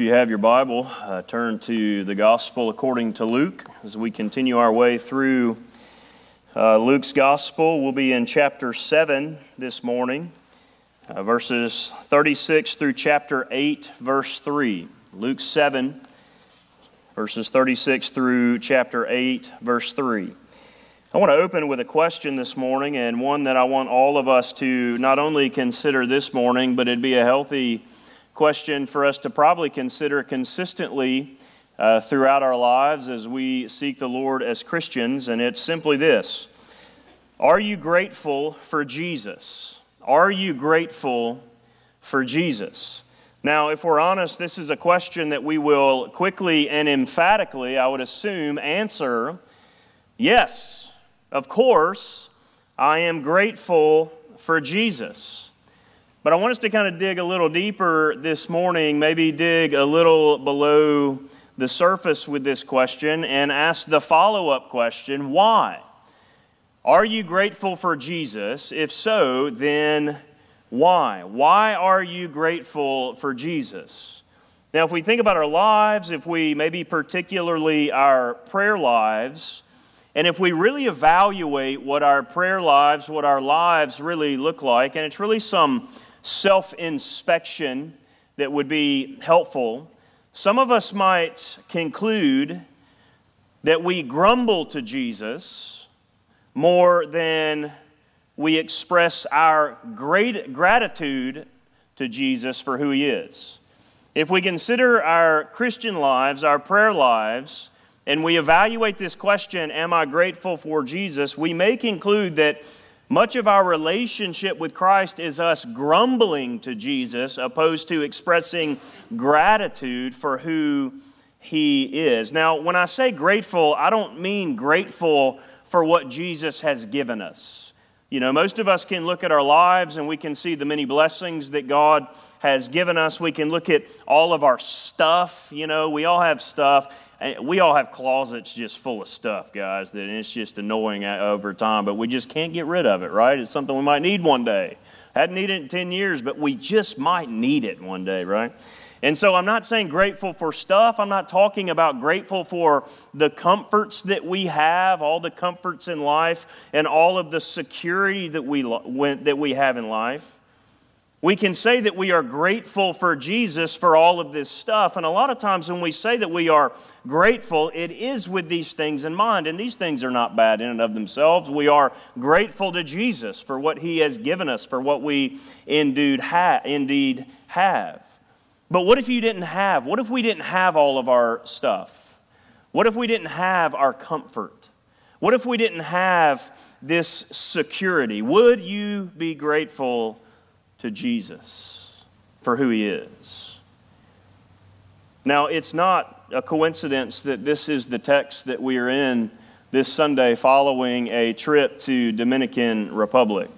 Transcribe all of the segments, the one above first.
If you have your Bible, uh, turn to the Gospel according to Luke as we continue our way through uh, Luke's Gospel. We'll be in chapter 7 this morning, uh, verses 36 through chapter 8, verse 3. Luke 7, verses 36 through chapter 8, verse 3. I want to open with a question this morning, and one that I want all of us to not only consider this morning, but it'd be a healthy question for us to probably consider consistently uh, throughout our lives as we seek the Lord as Christians, and it's simply this Are you grateful for Jesus? Are you grateful for Jesus? Now, if we're honest, this is a question that we will quickly and emphatically, I would assume, answer yes, of course, I am grateful for Jesus. But I want us to kind of dig a little deeper this morning, maybe dig a little below the surface with this question and ask the follow up question why? Are you grateful for Jesus? If so, then why? Why are you grateful for Jesus? Now, if we think about our lives, if we maybe particularly our prayer lives, and if we really evaluate what our prayer lives, what our lives really look like, and it's really some self inspection that would be helpful. Some of us might conclude that we grumble to Jesus more than we express our great gratitude to Jesus for who he is. If we consider our Christian lives, our prayer lives, and we evaluate this question, Am I grateful for Jesus? we may conclude that much of our relationship with Christ is us grumbling to Jesus opposed to expressing gratitude for who he is. Now, when I say grateful, I don't mean grateful for what Jesus has given us. You know, most of us can look at our lives and we can see the many blessings that God has given us. We can look at all of our stuff. You know, we all have stuff we all have closets just full of stuff, guys, that it's just annoying over time, but we just can't get rid of it, right? It's something we might need one day. Hadn't needed it in 10 years, but we just might need it one day, right? And so I'm not saying grateful for stuff. I'm not talking about grateful for the comforts that we have, all the comforts in life, and all of the security that we, that we have in life. We can say that we are grateful for Jesus for all of this stuff. And a lot of times when we say that we are grateful, it is with these things in mind. And these things are not bad in and of themselves. We are grateful to Jesus for what he has given us, for what we indeed, have. But what if you didn't have? What if we didn't have all of our stuff? What if we didn't have our comfort? What if we didn't have this security? Would you be grateful? To Jesus for who he is. Now, it's not a coincidence that this is the text that we are in this Sunday following a trip to Dominican Republic.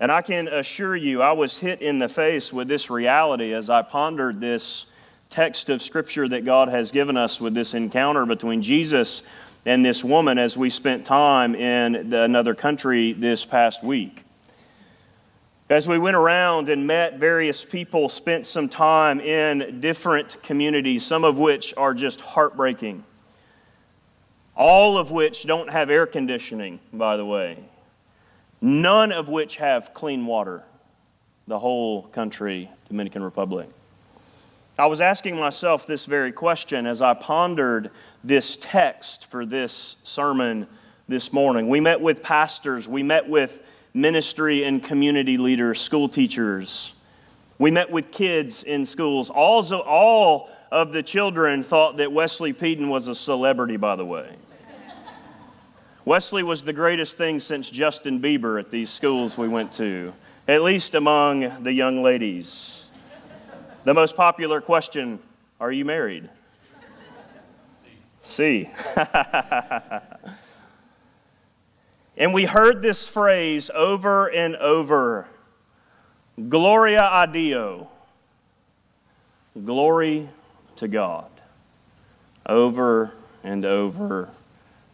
And I can assure you, I was hit in the face with this reality as I pondered this text of Scripture that God has given us with this encounter between Jesus and this woman as we spent time in another country this past week. As we went around and met various people, spent some time in different communities, some of which are just heartbreaking, all of which don't have air conditioning, by the way, none of which have clean water, the whole country, Dominican Republic. I was asking myself this very question as I pondered this text for this sermon this morning. We met with pastors, we met with ministry and community leaders, school teachers. We met with kids in schools. Also, all of the children thought that Wesley Peden was a celebrity, by the way. Wesley was the greatest thing since Justin Bieber at these schools we went to, at least among the young ladies. The most popular question Are you married? See. And we heard this phrase over and over Gloria a Dio. Glory to God. Over and over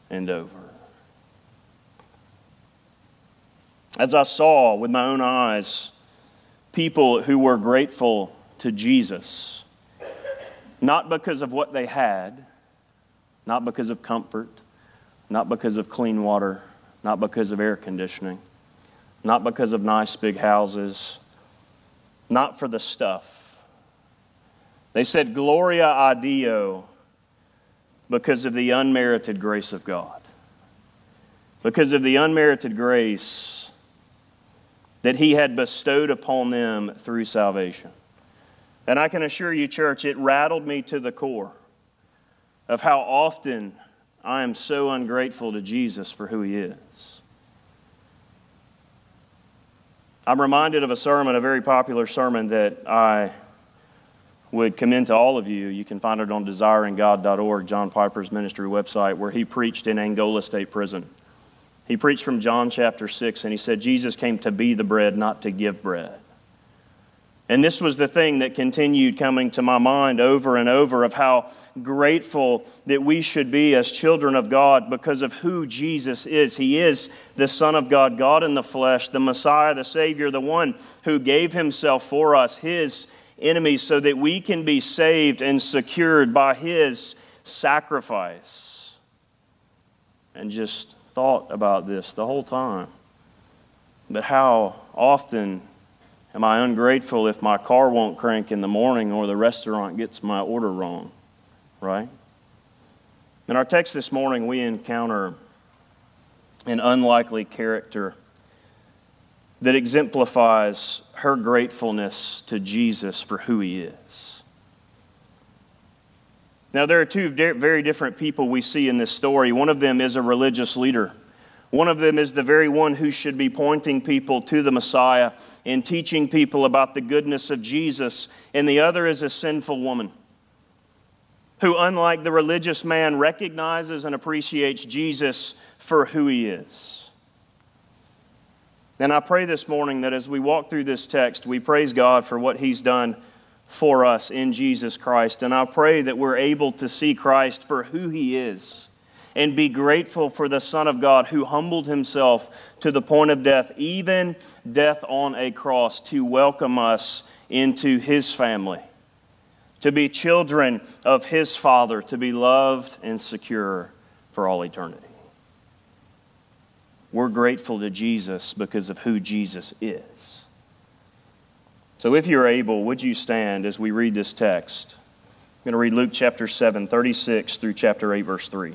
and over. As I saw with my own eyes people who were grateful to Jesus, not because of what they had, not because of comfort, not because of clean water, not because of air conditioning, not because of nice big houses, not for the stuff. They said, Gloria a Dio, because of the unmerited grace of God. Because of the unmerited grace that He had bestowed upon them through salvation. And I can assure you, church, it rattled me to the core of how often I am so ungrateful to Jesus for who He is. I'm reminded of a sermon, a very popular sermon that I would commend to all of you. You can find it on desiringgod.org, John Piper's ministry website, where he preached in Angola State Prison. He preached from John chapter 6, and he said, Jesus came to be the bread, not to give bread. And this was the thing that continued coming to my mind over and over of how grateful that we should be as children of God because of who Jesus is. He is the Son of God, God in the flesh, the Messiah, the Savior, the one who gave Himself for us, His enemies, so that we can be saved and secured by His sacrifice. And just thought about this the whole time. But how often Am I ungrateful if my car won't crank in the morning or the restaurant gets my order wrong? Right? In our text this morning, we encounter an unlikely character that exemplifies her gratefulness to Jesus for who he is. Now, there are two very different people we see in this story. One of them is a religious leader one of them is the very one who should be pointing people to the Messiah and teaching people about the goodness of Jesus, and the other is a sinful woman who, unlike the religious man, recognizes and appreciates Jesus for who he is. And I pray this morning that as we walk through this text, we praise God for what he's done for us in Jesus Christ. And I pray that we're able to see Christ for who he is and be grateful for the Son of God who humbled himself to the point of death, even death on a cross, to welcome us into his family, to be children of his Father, to be loved and secure for all eternity. We're grateful to Jesus because of who Jesus is. So, if you're able, would you stand as we read this text? I'm going to read Luke chapter 7, 36 through chapter 8, verse 3.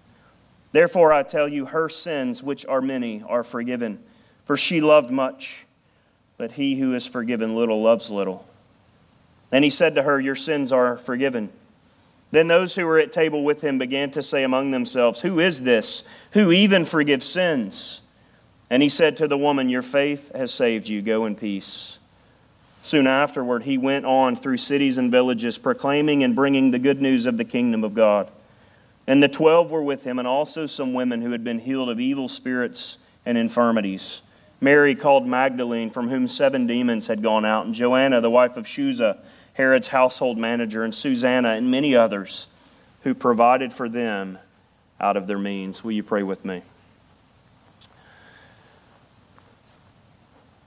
Therefore, I tell you, her sins, which are many, are forgiven. For she loved much, but he who is forgiven little loves little. And he said to her, Your sins are forgiven. Then those who were at table with him began to say among themselves, Who is this who even forgives sins? And he said to the woman, Your faith has saved you. Go in peace. Soon afterward, he went on through cities and villages, proclaiming and bringing the good news of the kingdom of God. And the twelve were with him, and also some women who had been healed of evil spirits and infirmities. Mary called Magdalene, from whom seven demons had gone out, and Joanna, the wife of Chuza, Herod's household manager, and Susanna, and many others who provided for them out of their means. Will you pray with me?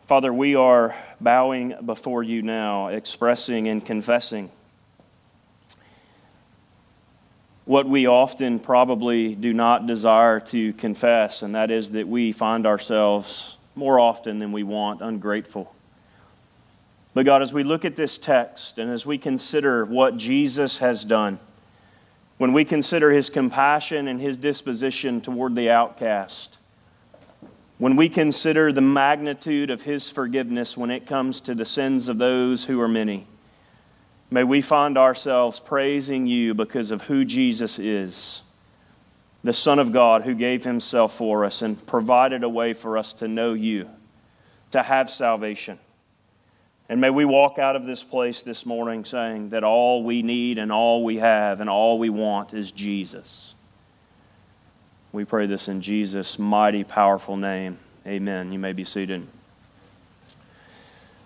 Father, we are bowing before you now, expressing and confessing what we often probably do not desire to confess, and that is that we find ourselves more often than we want ungrateful. But God, as we look at this text and as we consider what Jesus has done, when we consider his compassion and his disposition toward the outcast, when we consider the magnitude of His forgiveness when it comes to the sins of those who are many, may we find ourselves praising you because of who Jesus is, the Son of God who gave Himself for us and provided a way for us to know you, to have salvation. And may we walk out of this place this morning saying that all we need and all we have and all we want is Jesus. We pray this in Jesus' mighty, powerful name. Amen. You may be seated.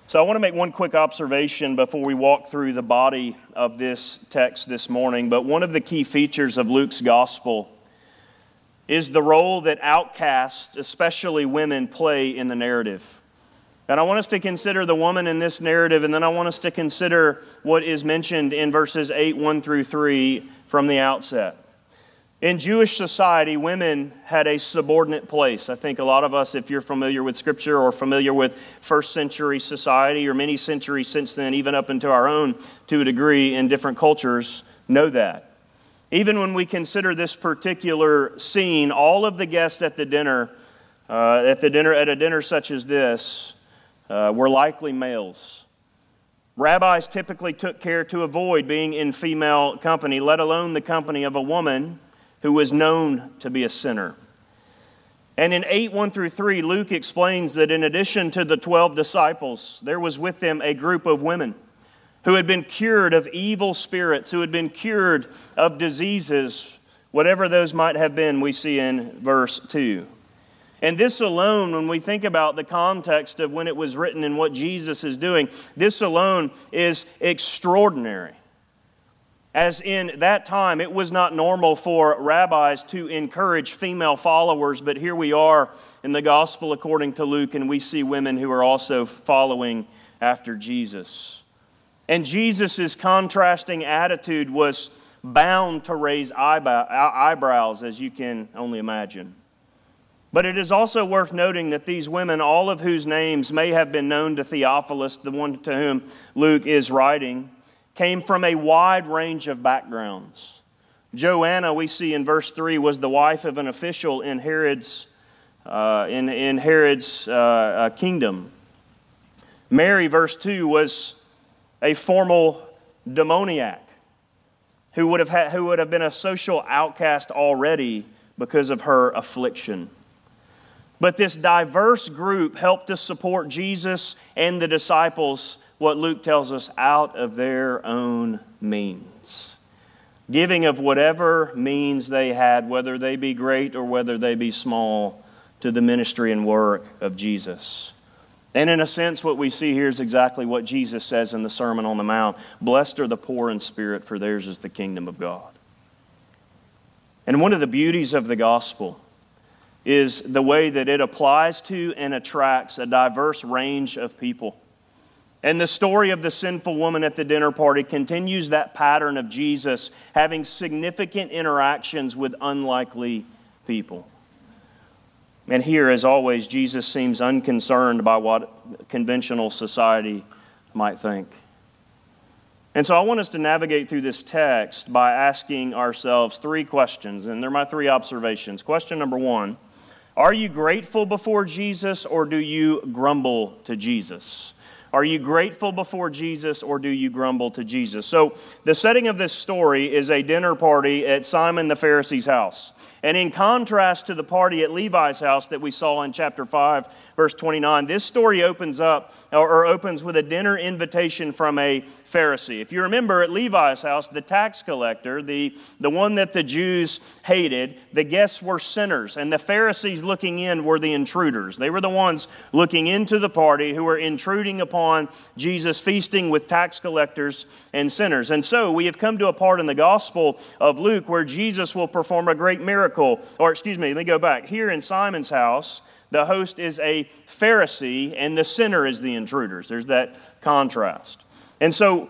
So, I want to make one quick observation before we walk through the body of this text this morning. But one of the key features of Luke's gospel is the role that outcasts, especially women, play in the narrative. And I want us to consider the woman in this narrative, and then I want us to consider what is mentioned in verses 8, 1 through 3 from the outset. In Jewish society, women had a subordinate place. I think a lot of us, if you're familiar with Scripture or familiar with first century society or many centuries since then, even up into our own to a degree in different cultures, know that. Even when we consider this particular scene, all of the guests at the dinner, uh, at the dinner at a dinner such as this, uh, were likely males. Rabbis typically took care to avoid being in female company, let alone the company of a woman who was known to be a sinner. And in 8 1 through 3, Luke explains that in addition to the 12 disciples, there was with them a group of women who had been cured of evil spirits, who had been cured of diseases, whatever those might have been, we see in verse 2. And this alone, when we think about the context of when it was written and what Jesus is doing, this alone is extraordinary. As in that time, it was not normal for rabbis to encourage female followers, but here we are in the gospel according to Luke, and we see women who are also following after Jesus. And Jesus' contrasting attitude was bound to raise eyebrows, as you can only imagine. But it is also worth noting that these women, all of whose names may have been known to Theophilus, the one to whom Luke is writing, came from a wide range of backgrounds. Joanna, we see in verse 3, was the wife of an official in Herod's, uh, in, in Herod's uh, uh, kingdom. Mary, verse 2, was a formal demoniac who would have, had, who would have been a social outcast already because of her affliction. But this diverse group helped to support Jesus and the disciples what Luke tells us out of their own means. Giving of whatever means they had, whether they be great or whether they be small, to the ministry and work of Jesus. And in a sense, what we see here is exactly what Jesus says in the Sermon on the Mount Blessed are the poor in spirit, for theirs is the kingdom of God. And one of the beauties of the gospel is the way that it applies to and attracts a diverse range of people. And the story of the sinful woman at the dinner party continues that pattern of Jesus having significant interactions with unlikely people. And here, as always, Jesus seems unconcerned by what conventional society might think. And so I want us to navigate through this text by asking ourselves three questions, and they're my three observations. Question number one Are you grateful before Jesus or do you grumble to Jesus? Are you grateful before Jesus or do you grumble to Jesus? So, the setting of this story is a dinner party at Simon the Pharisee's house. And in contrast to the party at Levi's house that we saw in chapter 5, verse 29. This story opens up, or opens with a dinner invitation from a Pharisee. If you remember at Levi's house, the tax collector, the, the one that the Jews hated, the guests were sinners, and the Pharisees looking in were the intruders. They were the ones looking into the party who were intruding upon Jesus, feasting with tax collectors and sinners. And so we have come to a part in the Gospel of Luke where Jesus will perform a great Or, excuse me, let me go back. Here in Simon's house, the host is a Pharisee and the sinner is the intruders. There's that contrast. And so,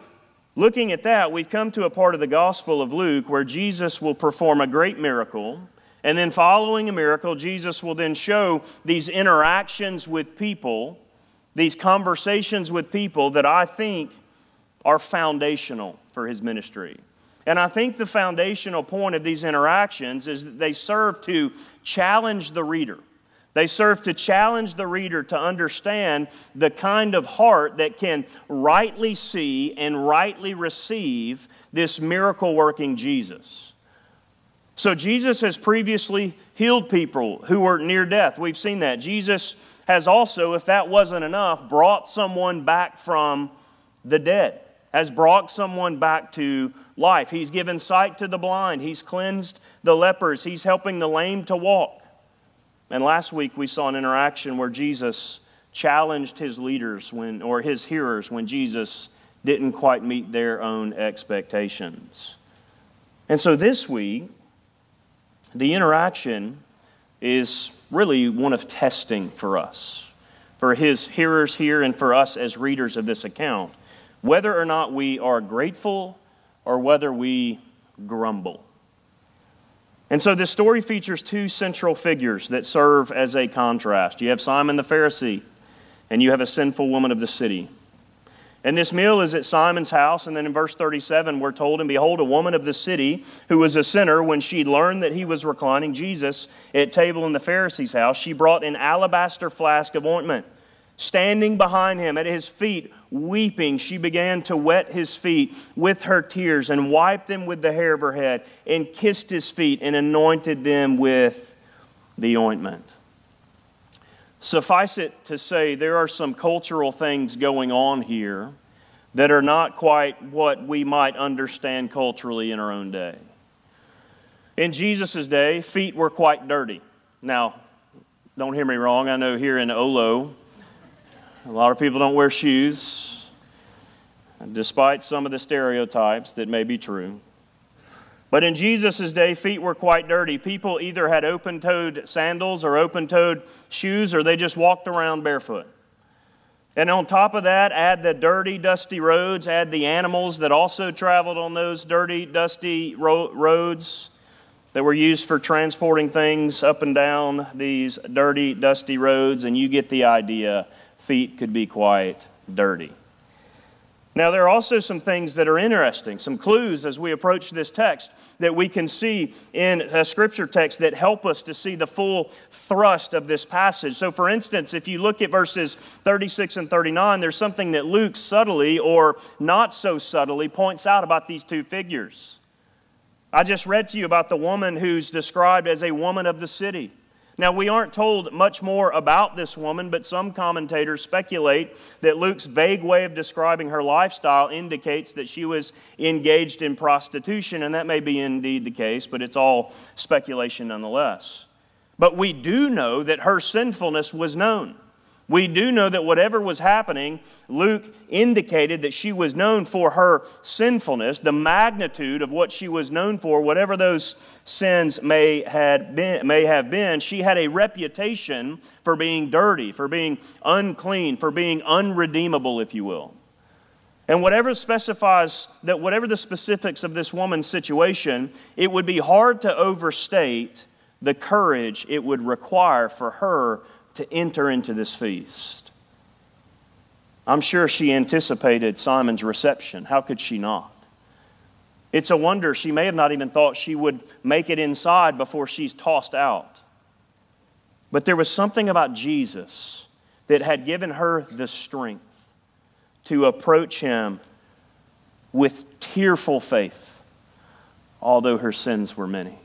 looking at that, we've come to a part of the Gospel of Luke where Jesus will perform a great miracle. And then, following a miracle, Jesus will then show these interactions with people, these conversations with people that I think are foundational for his ministry. And I think the foundational point of these interactions is that they serve to challenge the reader. They serve to challenge the reader to understand the kind of heart that can rightly see and rightly receive this miracle working Jesus. So, Jesus has previously healed people who were near death. We've seen that. Jesus has also, if that wasn't enough, brought someone back from the dead, has brought someone back to life. He's given sight to the blind, He's cleansed the lepers, He's helping the lame to walk. And last week we saw an interaction where Jesus challenged his leaders when, or his hearers when Jesus didn't quite meet their own expectations. And so this week, the interaction is really one of testing for us, for his hearers here and for us as readers of this account, whether or not we are grateful or whether we grumble. And so this story features two central figures that serve as a contrast. You have Simon the Pharisee, and you have a sinful woman of the city. And this meal is at Simon's house, and then in verse 37, we're told, And behold, a woman of the city who was a sinner, when she learned that he was reclining Jesus at table in the Pharisee's house, she brought an alabaster flask of ointment Standing behind him at his feet, weeping, she began to wet his feet with her tears and wiped them with the hair of her head and kissed his feet and anointed them with the ointment. Suffice it to say, there are some cultural things going on here that are not quite what we might understand culturally in our own day. In Jesus' day, feet were quite dirty. Now, don't hear me wrong, I know here in Olo, a lot of people don't wear shoes, despite some of the stereotypes that may be true. But in Jesus' day, feet were quite dirty. People either had open toed sandals or open toed shoes, or they just walked around barefoot. And on top of that, add the dirty, dusty roads, add the animals that also traveled on those dirty, dusty ro- roads that were used for transporting things up and down these dirty, dusty roads, and you get the idea feet could be quite dirty. Now, there are also some things that are interesting, some clues as we approach this text that we can see in a scripture text that help us to see the full thrust of this passage. So, for instance, if you look at verses 36 and 39, there's something that Luke subtly or not so subtly points out about these two figures. I just read to you about the woman who's described as a woman of the city. Now, we aren't told much more about this woman, but some commentators speculate that Luke's vague way of describing her lifestyle indicates that she was engaged in prostitution, and that may be indeed the case, but it's all speculation nonetheless. But we do know that her sinfulness was known. We do know that whatever was happening, Luke indicated that she was known for her sinfulness, the magnitude of what she was known for, whatever those sins may, had been, may have been. She had a reputation for being dirty, for being unclean, for being unredeemable, if you will. And whatever specifies that whatever the specifics of this woman's situation, it would be hard to overstate the courage it would require for her to enter into this feast. I'm sure she anticipated Simon's reception. How could she not? It's a wonder she may have not even thought she would make it inside before she's tossed out. But there was something about Jesus that had given her the strength to approach him with tearful faith, although her sins were many.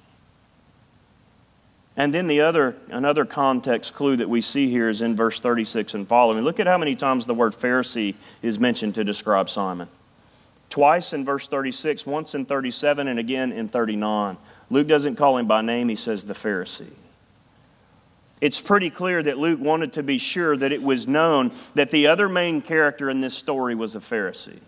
And then the other, another context clue that we see here is in verse 36 and following. Look at how many times the word Pharisee is mentioned to describe Simon. Twice in verse 36, once in 37, and again in 39. Luke doesn't call him by name, he says the Pharisee. It's pretty clear that Luke wanted to be sure that it was known that the other main character in this story was a Pharisee.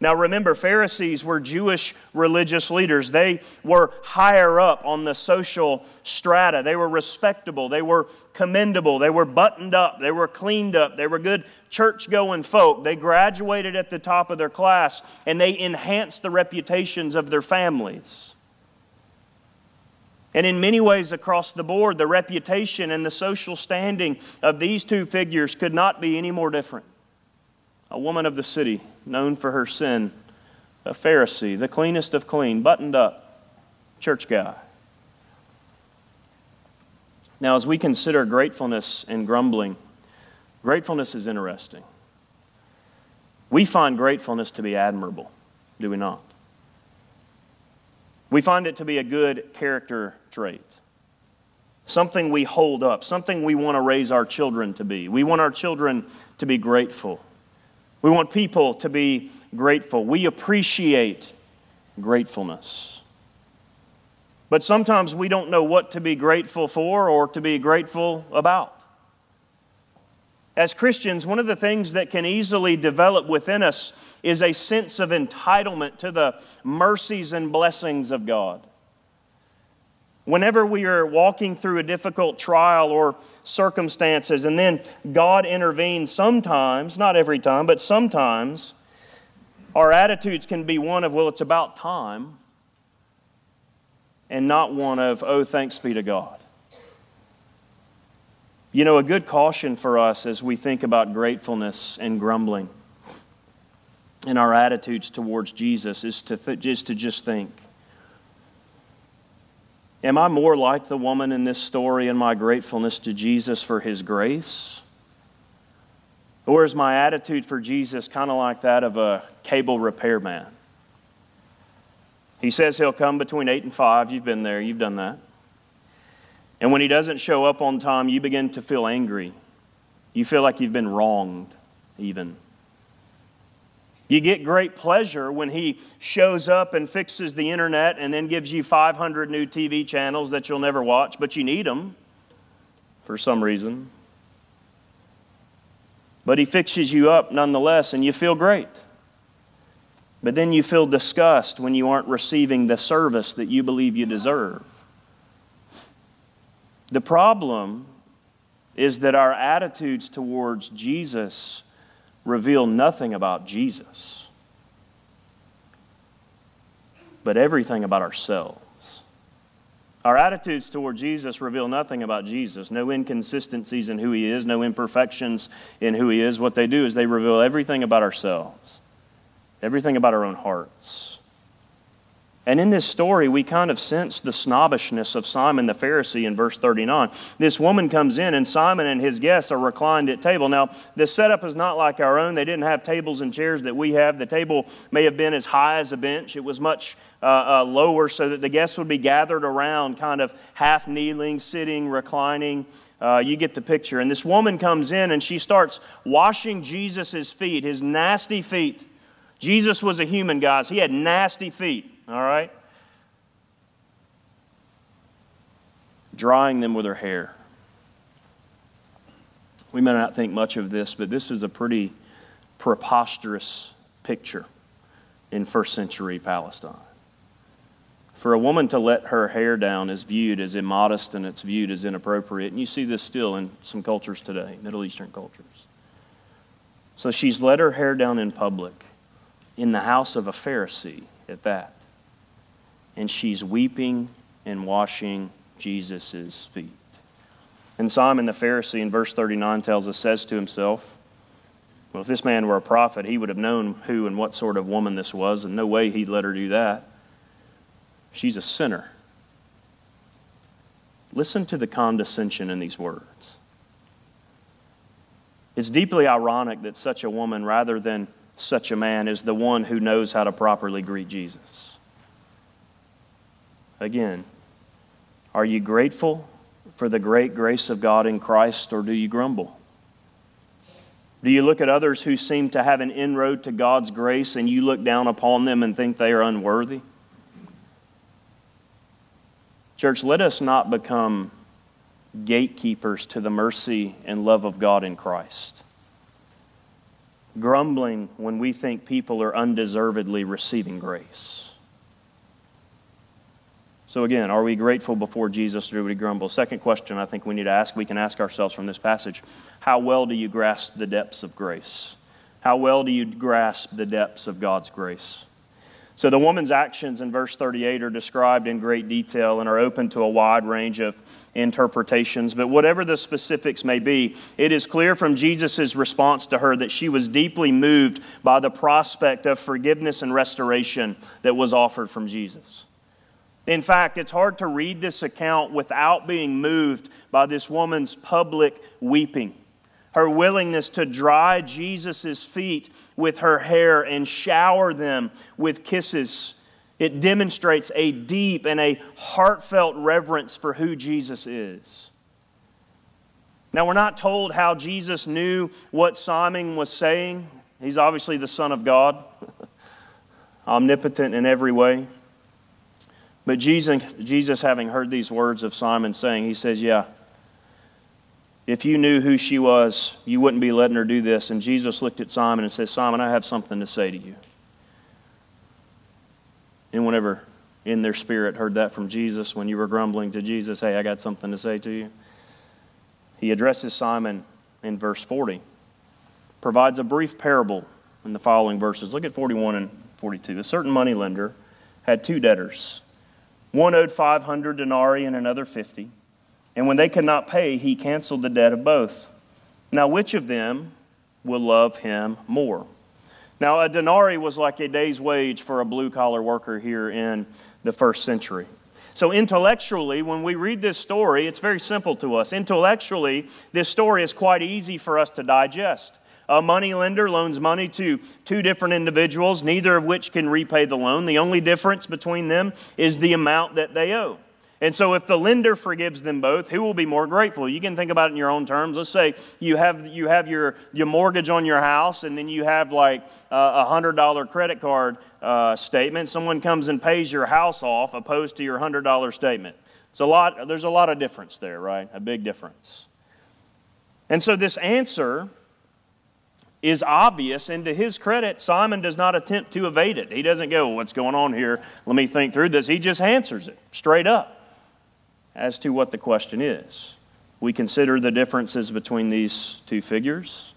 Now remember, Pharisees were Jewish religious leaders. They were higher up on the social strata. They were respectable. They were commendable. They were buttoned up. They were cleaned up. They were good church going folk. They graduated at the top of their class and they enhanced the reputations of their families. And in many ways, across the board, the reputation and the social standing of these two figures could not be any more different. A woman of the city known for her sin, a Pharisee, the cleanest of clean, buttoned up, church guy. Now, as we consider gratefulness and grumbling, gratefulness is interesting. We find gratefulness to be admirable, do we not? We find it to be a good character trait, something we hold up, something we want to raise our children to be. We want our children to be grateful. We want people to be grateful. We appreciate gratefulness. But sometimes we don't know what to be grateful for or to be grateful about. As Christians, one of the things that can easily develop within us is a sense of entitlement to the mercies and blessings of God. Whenever we are walking through a difficult trial or circumstances, and then God intervenes sometimes, not every time, but sometimes, our attitudes can be one of, well, it's about time, and not one of, oh, thanks be to God. You know, a good caution for us as we think about gratefulness and grumbling in our attitudes towards Jesus is to, th- is to just think Am I more like the woman in this story in my gratefulness to Jesus for his grace? Or is my attitude for Jesus kind of like that of a cable repairman? He says he'll come between 8 and 5. You've been there, you've done that. And when he doesn't show up on time, you begin to feel angry. You feel like you've been wronged, even. You get great pleasure when he shows up and fixes the internet and then gives you 500 new TV channels that you'll never watch, but you need them for some reason. But he fixes you up nonetheless, and you feel great. But then you feel disgust when you aren't receiving the service that you believe you deserve. The problem is that our attitudes towards Jesus reveal nothing about Jesus, but everything about ourselves. Our attitudes toward Jesus reveal nothing about Jesus. No inconsistencies in who he is, no imperfections in who he is. What they do is they reveal everything about ourselves, everything about our own hearts. And in this story, we kind of sense the snobbishness of Simon the Pharisee in verse 39. This woman comes in, and Simon and his guests are reclined at table. Now, the setup is not like our own. They didn't have tables and chairs that we have. The table may have been as high as a bench, it was much uh, uh, lower so that the guests would be gathered around, kind of half kneeling, sitting, reclining. Uh, you get the picture. And this woman comes in, and she starts washing Jesus' feet, his nasty feet. Jesus was a human, guys. He had nasty feet all right? Drying them with her hair. We may not think much of this, but this is a pretty preposterous picture in first century Palestine. For a woman to let her hair down is viewed as immodest and it's viewed as inappropriate. And you see this still in some cultures today, Middle Eastern cultures. So she's let her hair down in public, in the house of a Pharisee at that and she's weeping and washing Jesus' feet. And Simon the Pharisee in verse 39 tells us, says to himself, Well, if this man were a prophet, he would have known who and what sort of woman this was, and no way he'd let her do that. She's a sinner. Listen to the condescension in these words. It's deeply ironic that such a woman, rather than such a man, is the one who knows how to properly greet Jesus. Again, Are you grateful for the great grace of God in Christ, or do you grumble? Do you look at others who seem to have an inroad to God's grace and you look down upon them and think they are unworthy? Church, let us not become gatekeepers to the mercy and love of God in Christ. Grumbling when we think people are undeservedly receiving grace. So, again, are we grateful before Jesus or do we grumble? Second question I think we need to ask, we can ask ourselves from this passage How well do you grasp the depths of grace? How well do you grasp the depths of God's grace? So, the woman's actions in verse 38 are described in great detail and are open to a wide range of interpretations. But whatever the specifics may be, it is clear from Jesus' response to her that she was deeply moved by the prospect of forgiveness and restoration that was offered from Jesus. In fact, it's hard to read this account without being moved by this woman's public weeping. Her willingness to dry Jesus' feet with her hair and shower them with kisses. It demonstrates a deep and a heartfelt reverence for who Jesus is. Now, we're not told how Jesus knew what Simon was saying. He's obviously the Son of God, omnipotent in every way. But Jesus, Jesus, having heard these words of Simon saying, he says, Yeah, if you knew who she was, you wouldn't be letting her do this. And Jesus looked at Simon and said, Simon, I have something to say to you. And whenever in their spirit heard that from Jesus, when you were grumbling to Jesus, Hey, I got something to say to you, he addresses Simon in verse 40, provides a brief parable in the following verses. Look at 41 and 42. A certain money lender had two debtors. One owed 500 denarii and another 50. And when they could not pay, he canceled the debt of both. Now, which of them will love him more? Now, a denarii was like a day's wage for a blue collar worker here in the first century. So, intellectually, when we read this story, it's very simple to us. Intellectually, this story is quite easy for us to digest. A money lender loans money to two different individuals, neither of which can repay the loan. The only difference between them is the amount that they owe. And so, if the lender forgives them both, who will be more grateful? You can think about it in your own terms. Let's say you have, you have your, your mortgage on your house, and then you have like a $100 credit card uh, statement. Someone comes and pays your house off opposed to your $100 statement. It's a lot, there's a lot of difference there, right? A big difference. And so, this answer is obvious, and to his credit, Simon does not attempt to evade it. He doesn't go, What's going on here? Let me think through this. He just answers it straight up as to what the question is. We consider the differences between these two figures.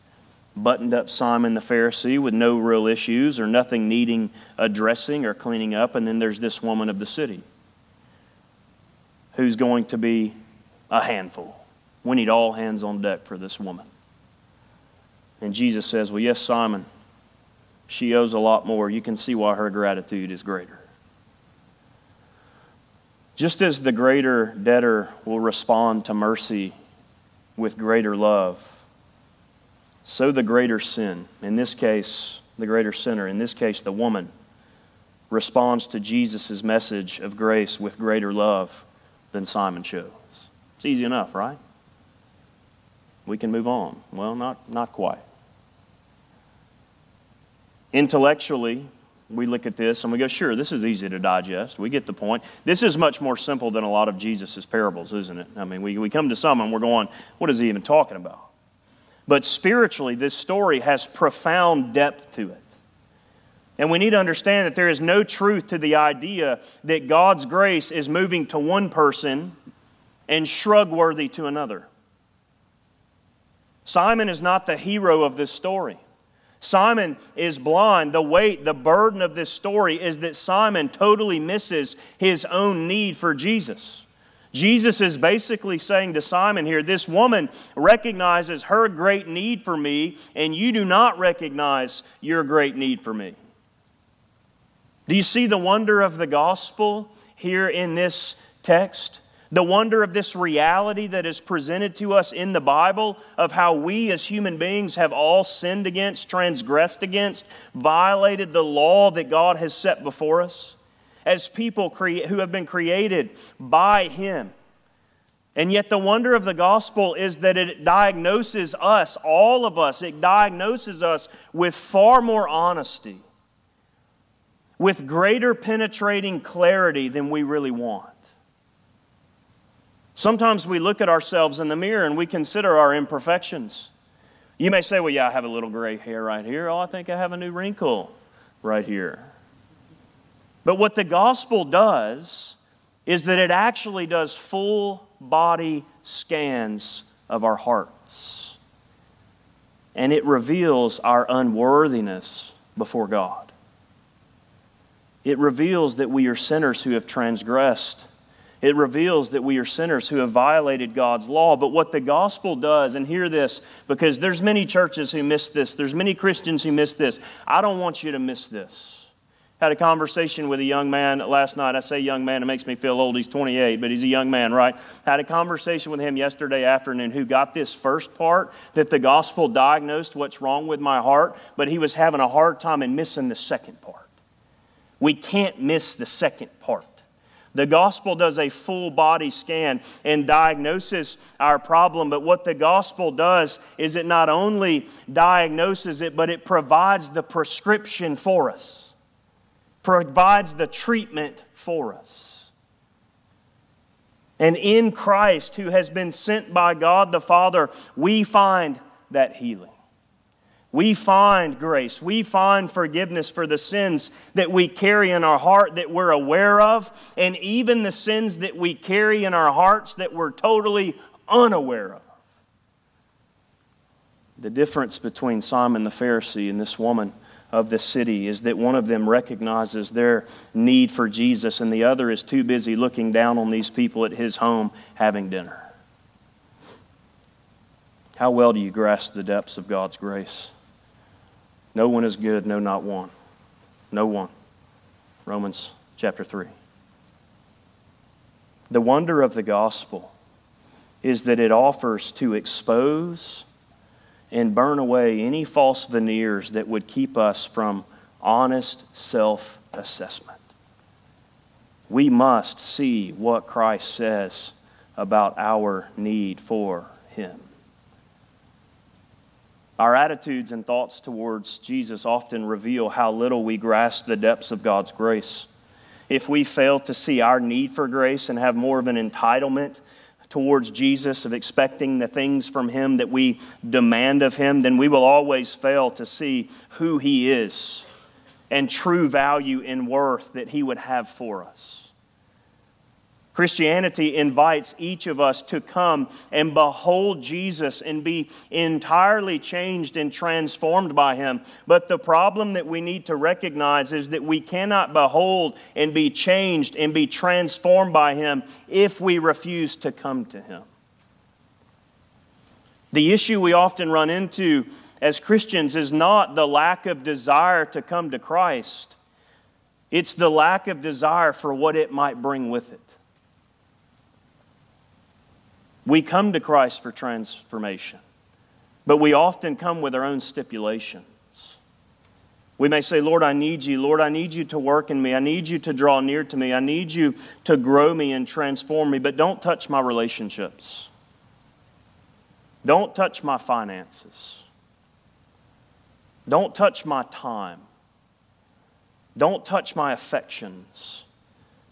Buttoned up Simon the Pharisee with no real issues or nothing needing addressing or cleaning up, and then there's this woman of the city who's going to be a handful. We need all hands on deck for this woman. And Jesus says, Well, yes, Simon, she owes a lot more. You can see why her gratitude is greater. Just as the greater debtor will respond to mercy with greater love, so the greater sin, in this case, the greater sinner, in this case, the woman, responds to Jesus' message of grace with greater love than Simon shows. It's easy enough, right? We can move on. Well, not, not quite. Intellectually, we look at this and we go, sure, this is easy to digest. We get the point. This is much more simple than a lot of Jesus' parables, isn't it? I mean, we, we come to some and we're going, what is he even talking about? But spiritually, this story has profound depth to it. And we need to understand that there is no truth to the idea that God's grace is moving to one person and shrug worthy to another. Simon is not the hero of this story. Simon is blind. The weight, the burden of this story is that Simon totally misses his own need for Jesus. Jesus is basically saying to Simon here, This woman recognizes her great need for me, and you do not recognize your great need for me. Do you see the wonder of the gospel here in this text? The wonder of this reality that is presented to us in the Bible of how we as human beings have all sinned against, transgressed against, violated the law that God has set before us. As people cre- who have been created by Him And yet, the wonder of the gospel is that it diagnoses us, all of us, it diagnoses us with far more honesty, with greater penetrating clarity than we really want. Sometimes we look at ourselves in the mirror and we consider our imperfections. You may say, Well, yeah, I have a little gray hair right here. Oh, I think I have a new wrinkle right here. But what the gospel does is that it actually does full body scans of our hearts. And it reveals our unworthiness before God. It reveals that we are sinners who have transgressed. It reveals that we are sinners who have violated God's law. But what the gospel does, and hear this, because there's many churches who miss this, there's many Christians who miss this. I don't want you to miss this. Had a conversation with a young man last night. I say young man, it makes me feel old. He's 28, but he's a young man, right? Had a conversation with him yesterday afternoon who got this first part that the gospel diagnosed what's wrong with my heart, but he was having a hard time in missing the second part. We can't miss the second part. The gospel does a full body scan and diagnoses our problem, but what the gospel does is it not only diagnoses it, but it provides the prescription for us provides the treatment for us. And in Christ, who has been sent by God the Father, we find that healing. We find grace. We find forgiveness for the sins that we carry in our heart that we're aware of, and even the sins that we carry in our hearts that we're totally unaware of. The difference between Simon the Pharisee and this woman of the city is that one of them recognizes their need for Jesus and the other is too busy looking down on these people at his home having dinner. How well do you grasp the depths of God's grace? No one is good, no, not one. No one. Romans chapter 3. The wonder of the gospel is that it offers to expose and burn away any false veneers that would keep us from honest self assessment. We must see what Christ says about our need for Him. Our attitudes and thoughts towards Jesus often reveal how little we grasp the depths of God's grace. If we fail to see our need for grace and have more of an entitlement towards Jesus, of expecting the things from Him that we demand of Him, then we will always fail to see who He is and true value and worth that He would have for us. Christianity invites each of us to come and behold Jesus and be entirely changed and transformed by Him. But the problem that we need to recognize is that we cannot behold and be changed and be transformed by Him if we refuse to come to Him. The issue we often run into as Christians is not the lack of desire to come to Christ, it's the lack of desire for what it might bring with it. We come to Christ for transformation, but we often come with our own stipulations. We may say, Lord, I need you. Lord, I need you to work in me. I need you to draw near to me. I need you to grow me and transform me, but don't touch my relationships. Don't touch my finances. Don't touch my time. Don't touch my affections.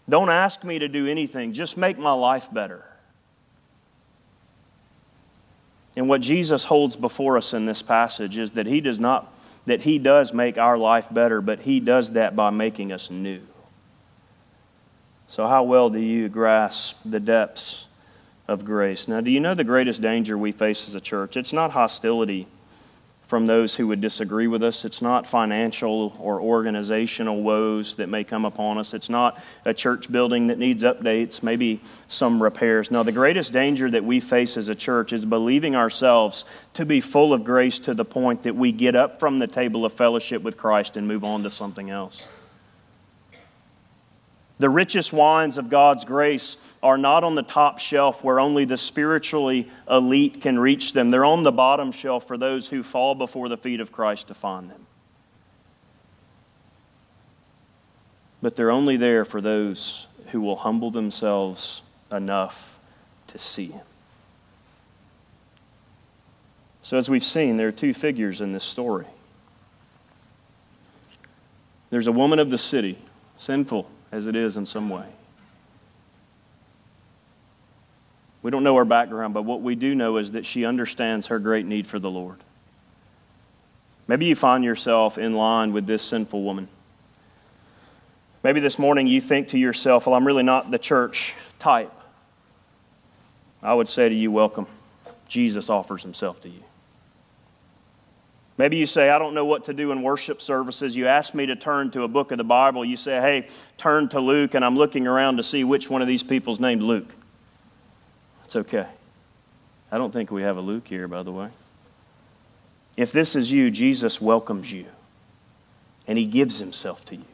Don't ask me to do anything. Just make my life better. And what Jesus holds before us in this passage is that he does not that he does make our life better, but he does that by making us new. So how well do you grasp the depths of grace? Now, do you know the greatest danger we face as a church? It's not hostility from those who would disagree with us. It's not financial or organizational woes that may come upon us. It's not a church building that needs updates, maybe some repairs. No, the greatest danger that we face as a church is believing ourselves to be full of grace to the point that we get up from the table of fellowship with Christ and move on to something else. The richest wines of God's grace are not on the top shelf where only the spiritually elite can reach them. They're on the bottom shelf for those who fall before the feet of Christ to find them. But they're only there for those who will humble themselves enough to see. So, as we've seen, there are two figures in this story. There's a woman of the city, sinful as it is in some way. We don't know her background, but what we do know is that she understands her great need for the Lord. Maybe you find yourself in line with this sinful woman. Maybe this morning you think to yourself, well, I'm really not the church type. I would say to you, welcome. Jesus offers himself to you. Maybe you say, I don't know what to do in worship services. You ask me to turn to a book of the Bible. You say, hey, turn to Luke, and I'm looking around to see which one of these people's named Luke. That's okay. I don't think we have a Luke here, by the way. If this is you, Jesus welcomes you, and he gives himself to you.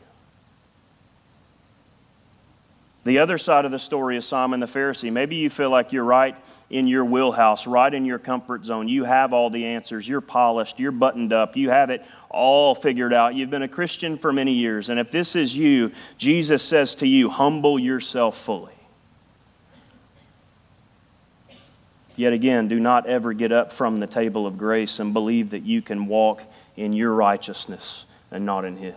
The other side of the story is Simon the Pharisee. Maybe you feel like you're right in your wheelhouse, right in your comfort zone. You have all the answers. You're polished. You're buttoned up. You have it all figured out. You've been a Christian for many years. And if this is you, Jesus says to you, humble yourself fully. Yet again, do not ever get up from the table of grace and believe that you can walk in your righteousness and not in His.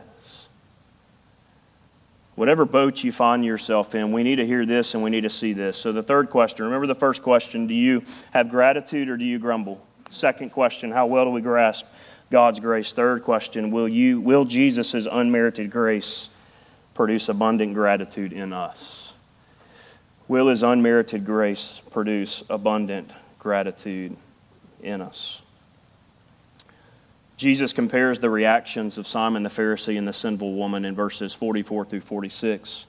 Whatever boat you find yourself in, we need to hear this and we need to see this. So, the third question remember the first question do you have gratitude or do you grumble? Second question how well do we grasp God's grace? Third question will, you, will Jesus' unmerited grace produce abundant gratitude in us? Will his unmerited grace produce abundant gratitude in us? Jesus compares the reactions of Simon the Pharisee and the sinful woman in verses 44 through 46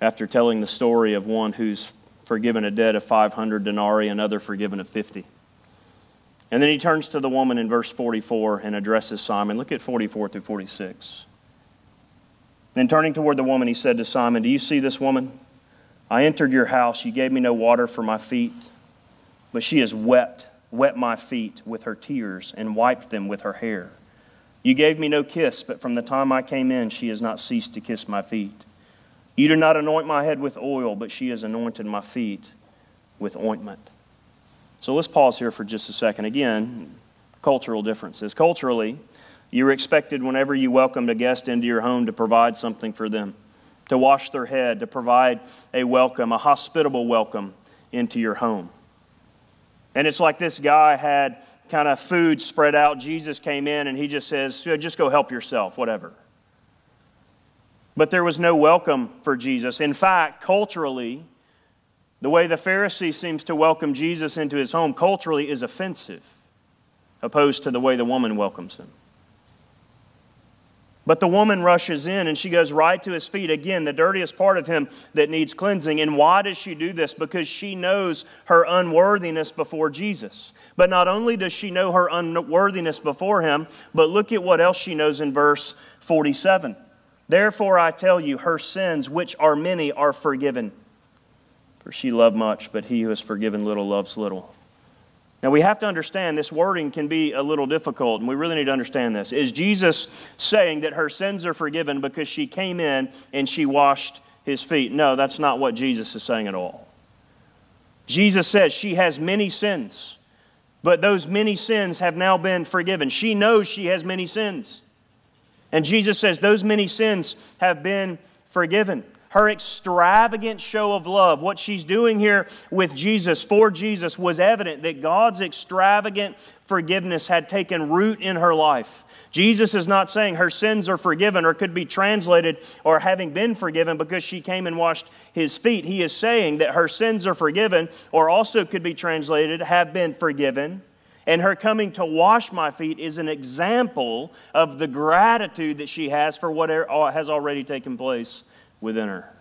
after telling the story of one who's forgiven a debt of 500 denarii, another forgiven of 50. And then he turns to the woman in verse 44 and addresses Simon. Look at 44 through 46. Then turning toward the woman, he said to Simon, Do you see this woman? I entered your house. You gave me no water for my feet, but she has wept wet my feet with her tears and wiped them with her hair. You gave me no kiss, but from the time I came in, she has not ceased to kiss my feet. You did not anoint my head with oil, but she has anointed my feet with ointment. So let's pause here for just a second. Again, cultural differences. Culturally, you're expected whenever you welcomed a guest into your home to provide something for them, to wash their head, to provide a welcome, a hospitable welcome into your home. And it's like this guy had kind of food spread out. Jesus came in and he just says, just go help yourself, whatever. But there was no welcome for Jesus. In fact, culturally, the way the Pharisee seems to welcome Jesus into his home culturally is offensive, opposed to the way the woman welcomes him. But the woman rushes in and she goes right to his feet. Again, the dirtiest part of him that needs cleansing. And why does she do this? Because she knows her unworthiness before Jesus. But not only does she know her unworthiness before him, but look at what else she knows in verse 47. Therefore, I tell you, her sins, which are many, are forgiven. For she loved much, but he who is forgiven little loves little. Now we have to understand this wording can be a little difficult, and we really need to understand this. Is Jesus saying that her sins are forgiven because she came in and she washed his feet? No, that's not what Jesus is saying at all. Jesus says she has many sins, but those many sins have now been forgiven. She knows she has many sins. And Jesus says those many sins have been forgiven her extravagant show of love, what she's doing here with Jesus, for Jesus, was evident that God's extravagant forgiveness had taken root in her life. Jesus is not saying her sins are forgiven or could be translated or having been forgiven because she came and washed his feet. He is saying that her sins are forgiven or also could be translated have been forgiven. And her coming to wash my feet is an example of the gratitude that she has for what er, uh, has already taken place within her.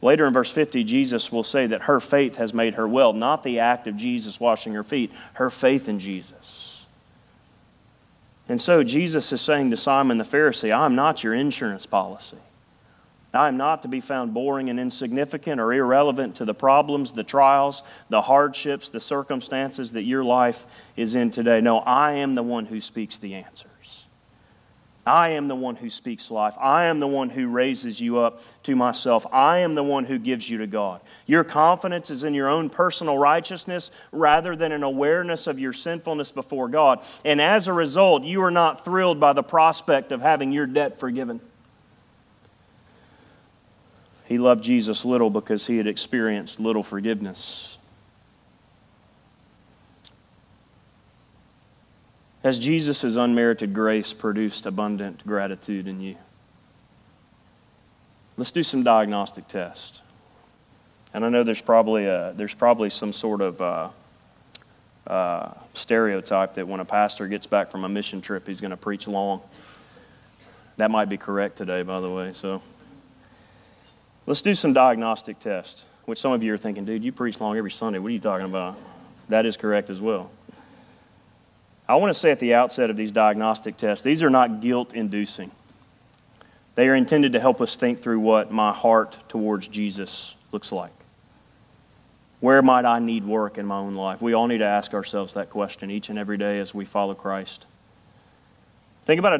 Later in verse 50, Jesus will say that her faith has made her well, not the act of Jesus washing her feet, her faith in Jesus. And so Jesus is saying to Simon the Pharisee, I'm not your insurance policy. I am not to be found boring and insignificant or irrelevant to the problems, the trials, the hardships, the circumstances that your life is in today. No, I am the one who speaks the answers. I am the one who speaks life. I am the one who raises you up to myself. I am the one who gives you to God. Your confidence is in your own personal righteousness rather than an awareness of your sinfulness before God. And as a result, you are not thrilled by the prospect of having your debt forgiven. He loved Jesus little because he had experienced little forgiveness. Has Jesus' unmerited grace produced abundant gratitude in you? Let's do some diagnostic tests. And I know there's probably, a, there's probably some sort of uh, uh, stereotype that when a pastor gets back from a mission trip, he's going to preach long. That might be correct today, by the way. So let's do some diagnostic tests, which some of you are thinking, dude, you preach long every Sunday. What are you talking about? That is correct as well. I want to say at the outset of these diagnostic tests, these are not guilt inducing. They are intended to help us think through what my heart towards Jesus looks like. Where might I need work in my own life? We all need to ask ourselves that question each and every day as we follow Christ. Think about a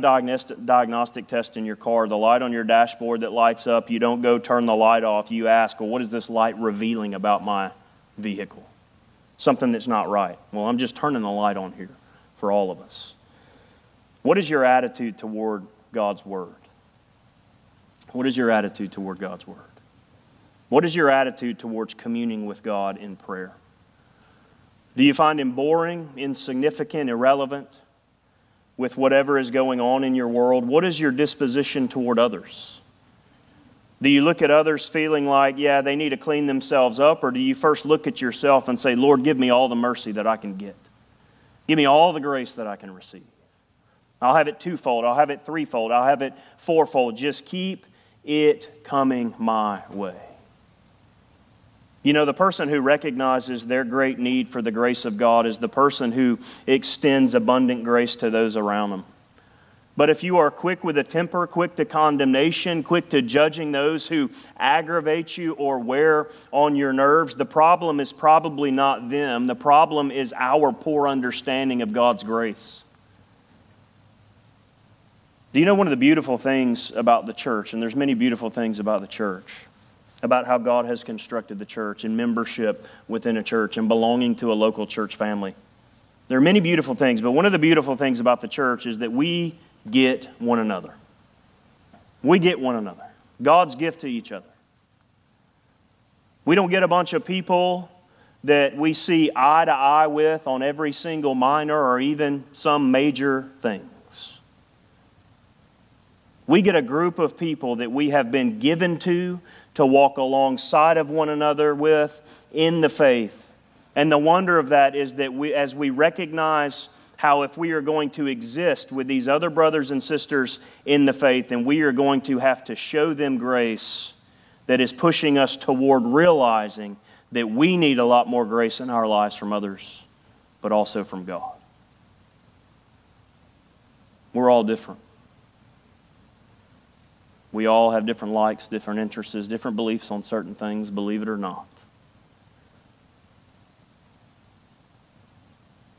diagnostic, test in your car, the light on your dashboard that lights up. You don't go turn the light off. You ask, well, what is this light revealing about my vehicle? Something that's not right. Well, I'm just turning the light on here for all of us. What is your attitude toward God's Word? What is your attitude toward God's Word? What is your attitude towards communing with God in prayer? Do you find Him boring, insignificant, irrelevant with whatever is going on in your world? What is your disposition toward others? Do you look at others feeling like, yeah, they need to clean themselves up? Or do you first look at yourself and say, Lord, give me all the mercy that I can get? Give me all the grace that I can receive. I'll have it twofold, I'll have it threefold, I'll have it fourfold. Just keep it coming my way. You know, the person who recognizes their great need for the grace of God is the person who extends abundant grace to those around them. But if you are quick with a temper, quick to condemnation, quick to judging those who aggravate you or wear on your nerves, the problem is probably not them. The problem is our poor understanding of God's grace. Do you know one of the beautiful things about the church? And there's many beautiful things about the church, about how God has constructed the church and membership within a church and belonging to a local church family. There are many beautiful things, but one of the beautiful things about the church is that we get one another. We get one another. God's gift to each other. We don't get a bunch of people that we see eye to eye with on every single minor or even some major things. We get a group of people that we have been given to to walk alongside of one another with in the faith. And the wonder of that is that we, as we recognize how if we are going to exist with these other brothers and sisters in the faith, then we are going to have to show them grace that is pushing us toward realizing that we need a lot more grace in our lives from others, but also from God. We're all different. We all have different likes, different interests, different beliefs on certain things, believe it or not.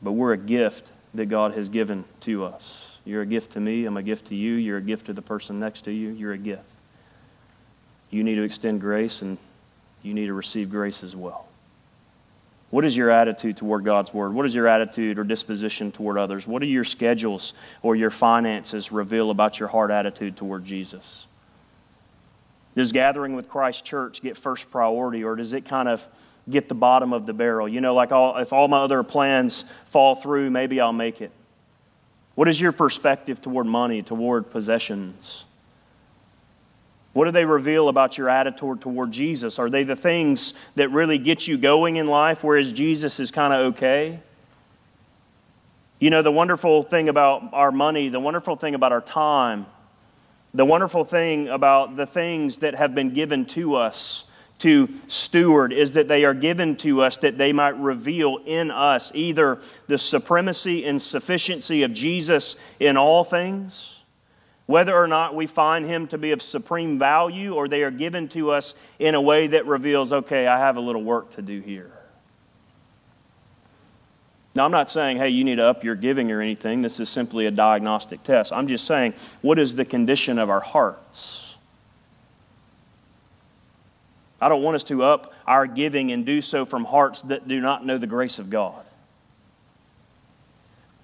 But we're a gift that God has given to us. You're a gift to me, I'm a gift to you, you're a gift to the person next to you, you're a gift. You need to extend grace and you need to receive grace as well. What is your attitude toward God's Word? What is your attitude or disposition toward others? What do your schedules or your finances reveal about your heart attitude toward Jesus? Does gathering with Christ Church get first priority, or does it kind of get the bottom of the barrel. You know, like all, if all my other plans fall through, maybe I'll make it. What is your perspective toward money, toward possessions? What do they reveal about your attitude toward Jesus? Are they the things that really get you going in life, whereas Jesus is kind of okay? You know, the wonderful thing about our money, the wonderful thing about our time, the wonderful thing about the things that have been given to us to steward is that they are given to us that they might reveal in us either the supremacy and sufficiency of Jesus in all things, whether or not we find him to be of supreme value, or they are given to us in a way that reveals, okay, I have a little work to do here. Now, I'm not saying, hey, you need to up your giving or anything. This is simply a diagnostic test. I'm just saying, what is the condition of our hearts? I don't want us to up our giving and do so from hearts that do not know the grace of God.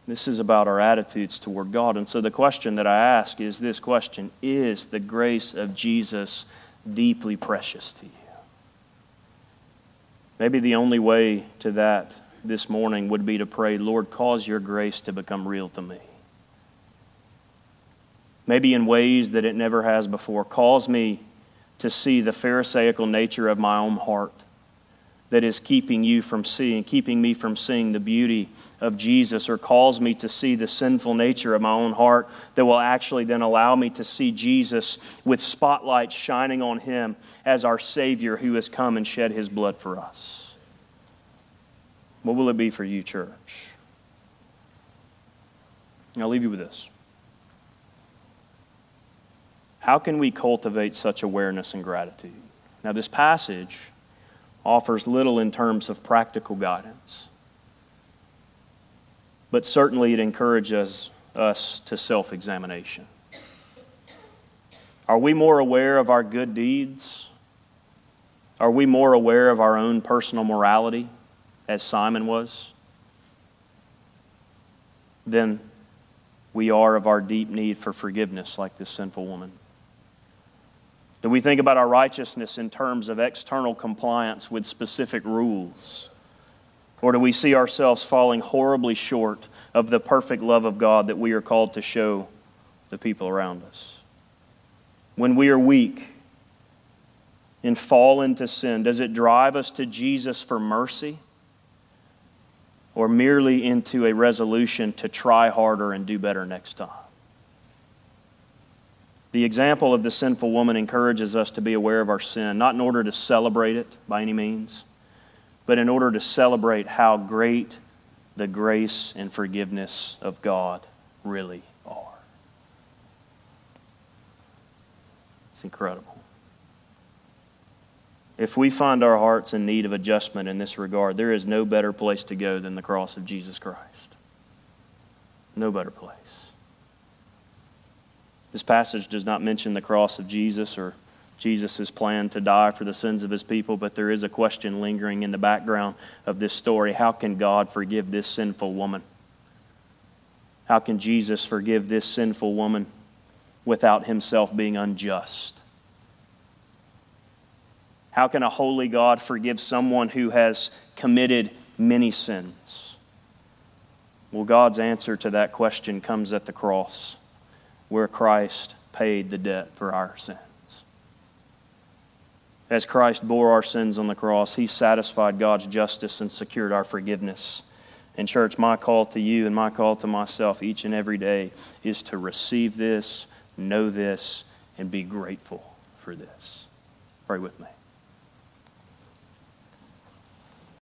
This is about our attitudes toward God. And so the question that I ask is this question Is the grace of Jesus deeply precious to you? Maybe the only way to that this morning would be to pray, Lord, cause your grace to become real to me. Maybe in ways that it never has before. Cause me to see the Pharisaical nature of my own heart that is keeping you from seeing, keeping me from seeing the beauty of Jesus, or calls me to see the sinful nature of my own heart that will actually then allow me to see Jesus with spotlight shining on him as our Savior who has come and shed his blood for us. What will it be for you, church? I'll leave you with this. How can we cultivate such awareness and gratitude? Now, this passage offers little in terms of practical guidance, but certainly it encourages us to self examination. Are we more aware of our good deeds? Are we more aware of our own personal morality, as Simon was, than we are of our deep need for forgiveness, like this sinful woman? Do we think about our righteousness in terms of external compliance with specific rules? Or do we see ourselves falling horribly short of the perfect love of God that we are called to show the people around us? When we are weak and fall into sin, does it drive us to Jesus for mercy? Or merely into a resolution to try harder and do better next time? The example of the sinful woman encourages us to be aware of our sin, not in order to celebrate it by any means, but in order to celebrate how great the grace and forgiveness of God really are. It's incredible. If we find our hearts in need of adjustment in this regard, there is no better place to go than the cross of Jesus Christ. No better place. This passage does not mention the cross of Jesus or Jesus' plan to die for the sins of his people, but there is a question lingering in the background of this story. How can God forgive this sinful woman? How can Jesus forgive this sinful woman without himself being unjust? How can a holy God forgive someone who has committed many sins? Well, God's answer to that question comes at the cross where Christ paid the debt for our sins. As Christ bore our sins on the cross, He satisfied God's justice and secured our forgiveness. And, church, my call to you and my call to myself each and every day is to receive this, know this, and be grateful for this. Pray with me.